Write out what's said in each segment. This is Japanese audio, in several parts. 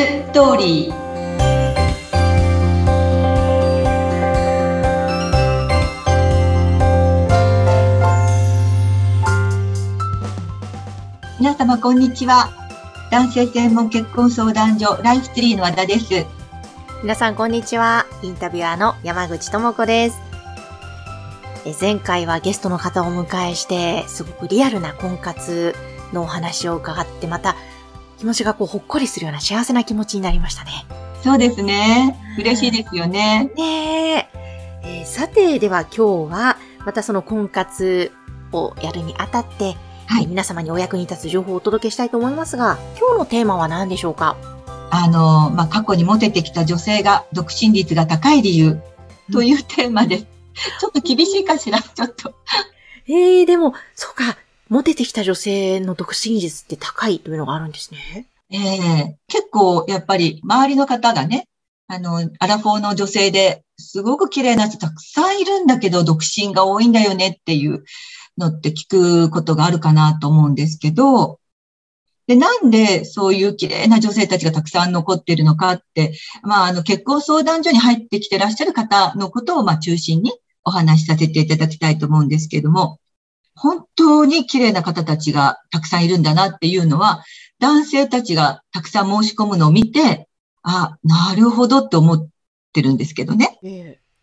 ストーリー皆様こんにちは男性専門結婚相談所ライフツリーの和田です皆さんこんにちはインタビュアーの山口智子ですえ前回はゲストの方をお迎えしてすごくリアルな婚活のお話を伺ってまた気持ちがこうほっこりするような幸せな気持ちになりましたね。そうですね。嬉しいですよね。ねえー、さて、では今日はまたその婚活をやるにあたって、はい、皆様にお役に立つ情報をお届けしたいと思いますが、今日のテーマは何でしょうか？あの、まあ、過去にモテてきた女性が独身率が高い理由というテーマです。ちょっと厳しいかしら、ちょっと。ええー、でも、そうか。モテてきた女性の独身率って高いというのがあるんですね。ええー、結構やっぱり周りの方がね、あの、アラフォーの女性ですごく綺麗な人たくさんいるんだけど、独身が多いんだよねっていうのって聞くことがあるかなと思うんですけど、で、なんでそういう綺麗な女性たちがたくさん残っているのかって、まあ、あの、結婚相談所に入ってきてらっしゃる方のことを、まあ、中心にお話しさせていただきたいと思うんですけども、本当に綺麗な方たちがたくさんいるんだなっていうのは、男性たちがたくさん申し込むのを見て、あ、なるほどって思ってるんですけどね。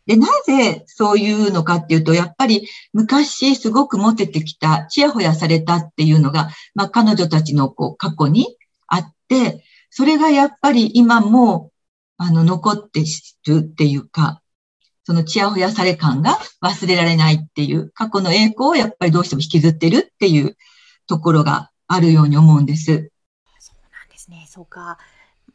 で、なぜそういうのかっていうと、やっぱり昔すごくモテてきた、ちやほやされたっていうのが、まあ彼女たちのこう過去にあって、それがやっぱり今も、あの、残ってるっていうか、そのチヤホヤされ感が忘れられないっていう、過去の栄光をやっぱりどうしても引きずってるっていうところがあるように思うんです。そうなんですね。そうか。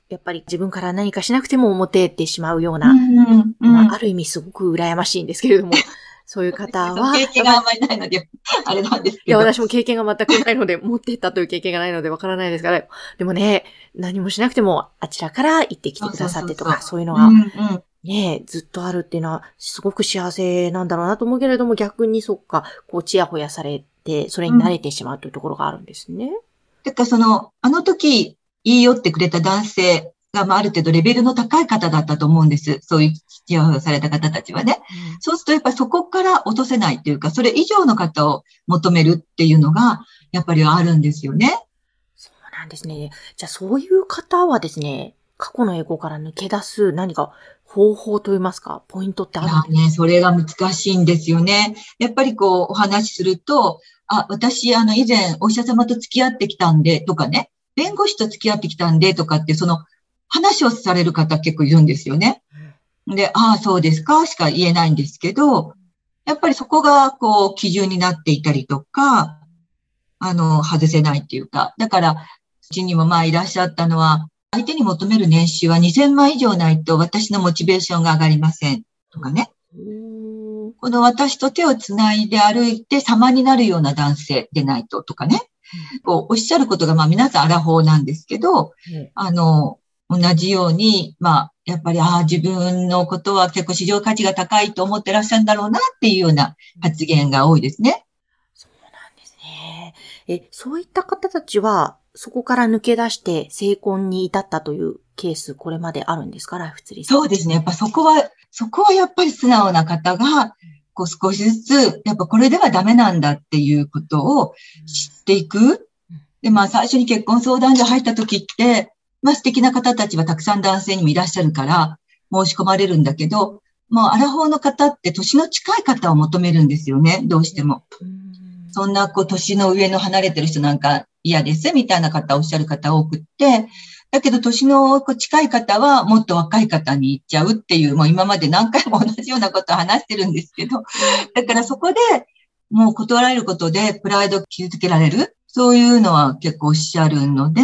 やっぱり自分から何かしなくても表てしまうような、うんうんまあ、ある意味すごく羨ましいんですけれども、そういう方は。経験があんまりないので、あれなんですけど。いや、私も経験が全くないので、持ってったという経験がないのでわからないですが、でもね、何もしなくてもあちらから行ってきてくださってとか、そういうのが、うんうんねずっとあるっていうのは、すごく幸せなんだろうなと思うけれども、逆にそっか、こう、ちやほやされて、それに慣れてしまうというところがあるんですね。て、うん、か、その、あの時、言い寄ってくれた男性が、まあ、ある程度レベルの高い方だったと思うんです。そういうちやほやされた方たちはね。うん、そうすると、やっぱりそこから落とせないというか、それ以上の方を求めるっていうのが、やっぱりあるんですよね。そうなんですね。じゃあ、そういう方はですね、過去の英語から抜け出す何か方法といいますか、ポイントってあるんですか？ね、それが難しいんですよね。やっぱりこう、お話しすると、あ、私、あの、以前、お医者様と付き合ってきたんで、とかね、弁護士と付き合ってきたんで、とかって、その、話をされる方結構いるんですよね。で、ああ、そうですか、しか言えないんですけど、やっぱりそこが、こう、基準になっていたりとか、あの、外せないっていうか、だから、うちにもまあいらっしゃったのは、相手に求める年収は2000万以上ないと私のモチベーションが上がりません。とかね。この私と手をつないで歩いて様になるような男性でないととかね。こうおっしゃることが、まあ皆さんアラフォーなんですけど、あの、同じように、まあ、やっぱり、ああ、自分のことは結構市場価値が高いと思ってらっしゃるんだろうなっていうような発言が多いですね。え、そういった方たちは、そこから抜け出して成婚に至ったというケース、これまであるんですか？ライフツリーそうですね。やっぱそこは、そこはやっぱり素直な方が、こう少しずつ、やっぱこれではダメなんだっていうことを知っていく。で、まあ最初に結婚相談所入った時って、まあ素敵な方たちはたくさん男性にもいらっしゃるから申し込まれるんだけど、もうアラフォーの方って年の近い方を求めるんですよね、どうしても。そんなこう年の上の離れてる人なんか嫌です、みたいな方おっしゃる方多くって、だけど年の近い方はもっと若い方に行っちゃうっていう、もう今まで何回も同じようなことを話してるんですけど、だからそこでもう断られることでプライドを傷つけられる、そういうのは結構おっしゃるので、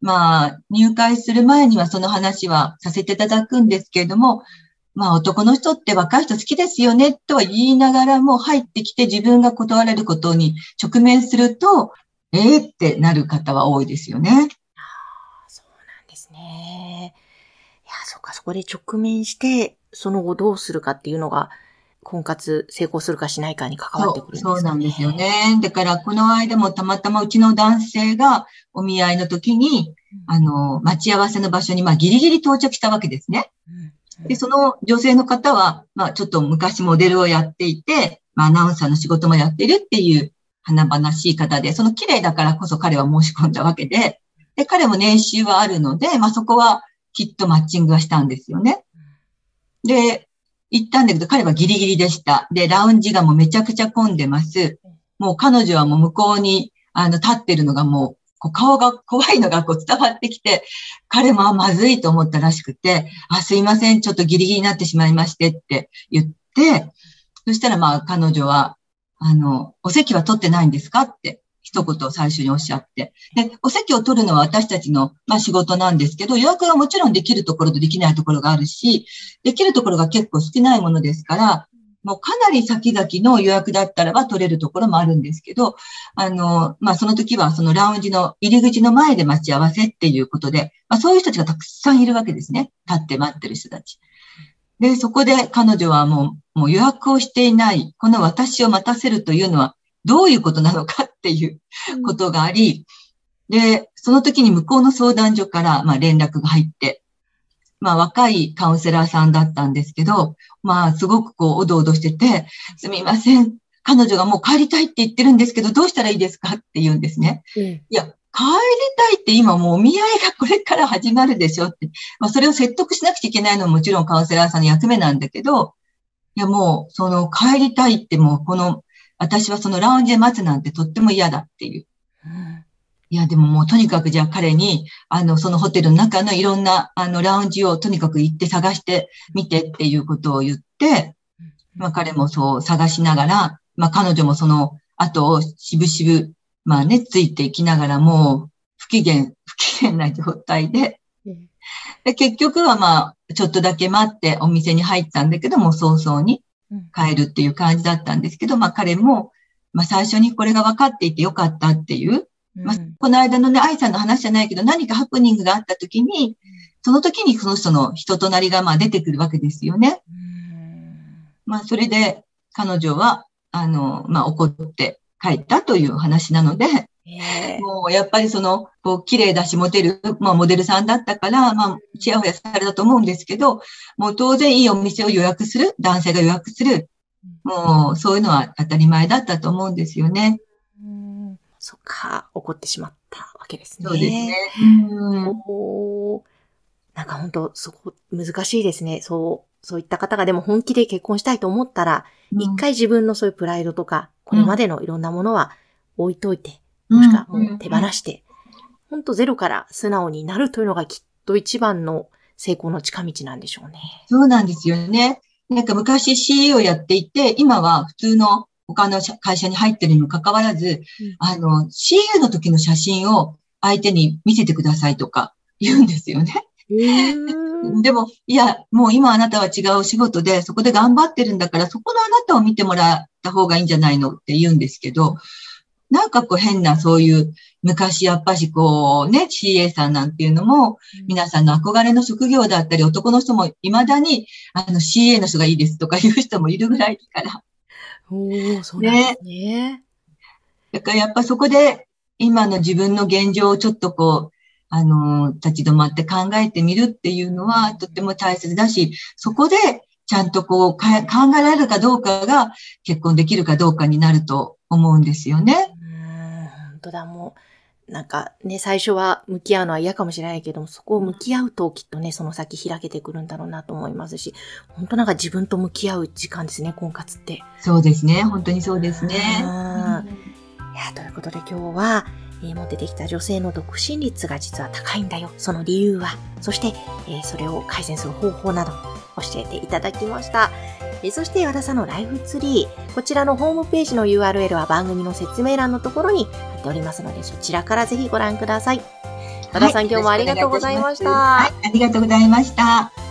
まあ、入会する前にはその話はさせていただくんですけれども、まあ男の人って若い人好きですよねとは言いながらも入ってきて自分が断られることに直面すると、ええー、ってなる方は多いですよね。そうなんですね。いや、そっか、そこで直面して、その後どうするかっていうのが、婚活成功するかしないかに関わってくるんですね。そうなんですよね。だから、この間もたまたまうちの男性がお見合いの時に、あの、待ち合わせの場所に、まあ、ギリギリ到着したわけですね。で、その女性の方は、まあ、ちょっと昔モデルをやっていて、まあ、アナウンサーの仕事もやってるっていう華々しい方で、その綺麗だからこそ彼は申し込んだわけで、で、彼も年収はあるので、まあ、そこはきっとマッチングはしたんですよね。で、行ったんだけど、彼はギリギリでした。で、ラウンジがもうめちゃくちゃ混んでます。もう彼女はもう向こうに、あの、立ってるのがもう、こう顔が怖いのがこう伝わってきて、彼もまずいと思ったらしくて、あ、すいません、ちょっとギリギリになってしまいましてって言って、そしたらまあ彼女は、あの、お席は取ってないんですか？って一言最初におっしゃって。で、お席を取るのは私たちの、まあ、仕事なんですけど、予約はもちろんできるところとできないところがあるし、できるところが結構少ないものですから、もうかなり先々の予約だったらば取れるところもあるんですけど、あの、まあ、その時はそのラウンジの入り口の前で待ち合わせっていうことで、まあ、そういう人たちがたくさんいるわけですね。立って待ってる人たち。で、そこで彼女はもう、もう予約をしていない、この私を待たせるというのはどういうことなのかっていうことがあり、で、その時に向こうの相談所から、まあ、連絡が入って、まあ、若いカウンセラーさんだったんですけど、まあ、すごくこう、おどおどしてて、すみません。彼女がもう帰りたいって言ってるんですけど、どうしたらいいですかって言うんですね。うん、いや、帰りたいって今もうお見合いがこれから始まるでしょって。まあ、それを説得しなくちゃいけないのはもちろんカウンセラーさんの役目なんだけど、いや、もう、その帰りたいってもう、この私はそのラウンジで待つなんてとっても嫌だっていう。いや、でももうとにかくじゃあ彼に、あの、そのホテルの中のいろんな、あの、ラウンジをとにかく行って探してみてっていうことを言って、まあ彼もそう探しながら、まあ彼女もその後をしぶしぶ、まあね、ついていきながらもう不機嫌、不機嫌な状態で、で結局はまあ、ちょっとだけ待ってお店に入ったんだけども、早々に帰るっていう感じだったんですけど、まあ彼も、まあ最初にこれが分かっていてよかったっていう、まあ、この間のね、愛さんの話じゃないけど、何かハプニングがあった時に、その時にその人の人となりがまあ出てくるわけですよね。まあそれで彼女は、あの、まあ怒って帰ったという話なので、もうやっぱりその、こう、綺麗だしモテる、まあモデルさんだったから、まあ、ちやほやされたと思うんですけど、もう当然いいお店を予約する、男性が予約する、もうそういうのは当たり前だったと思うんですよね。うん、そっか、怒ってしまったわけですね。そうですね。うん、なんか本当、そこ、難しいですね。そう、そういった方がでも本気で結婚したいと思ったら、一、うん、回自分のそういうプライドとか、これまでのいろんなものは置いといて、もしくはもう手放して、ほんとゼロから素直になるというのがきっと一番の成功の近道なんでしょうね。そうなんですよね。なんか昔 CEO やっていて、今は普通の他の会社に入ってるにもかかわらず、うん、あの、CEO の時の写真を相手に見せてくださいとか 言うんですよね。でも、いや、もう今あなたは違う仕事で、そこで頑張ってるんだから、そこのあなたを見てもらった方がいいんじゃないのって言うんですけど、なんかこう変なそういう昔やっぱしこうね、CA さんなんていうのも、皆さんの憧れの職業だったり、男の人も未だに、あの CA の人がいいですとかいう人もいるぐらいから。おー、そうなんですね。ねだからやっぱそこで、今の自分の現状をちょっとこう、あの、立ち止まって考えてみるっていうのはとっても大切だし、そこでちゃんとこう考えられるかどうかが結婚できるかどうかになると思うんですよね。当だ、もう、なんかね、最初は向き合うのは嫌かもしれないけども、そこを向き合うときっとね、その先開けてくるんだろうなと思いますし、本当なんか自分と向き合う時間ですね、婚活って。そうですね、本当にそうですね。いや、ということで今日は、えー、も出てきた女性の独身率が実は高いんだよ。その理由は、そして、えー、それを改善する方法など教えていただきました。えそして和田さんのライフツリー、こちらのホームページの URL は番組の説明欄のところに貼っておりますので、そちらからぜひご覧ください。和田さん、今日もありがとうございました。はい、ありがとうございました。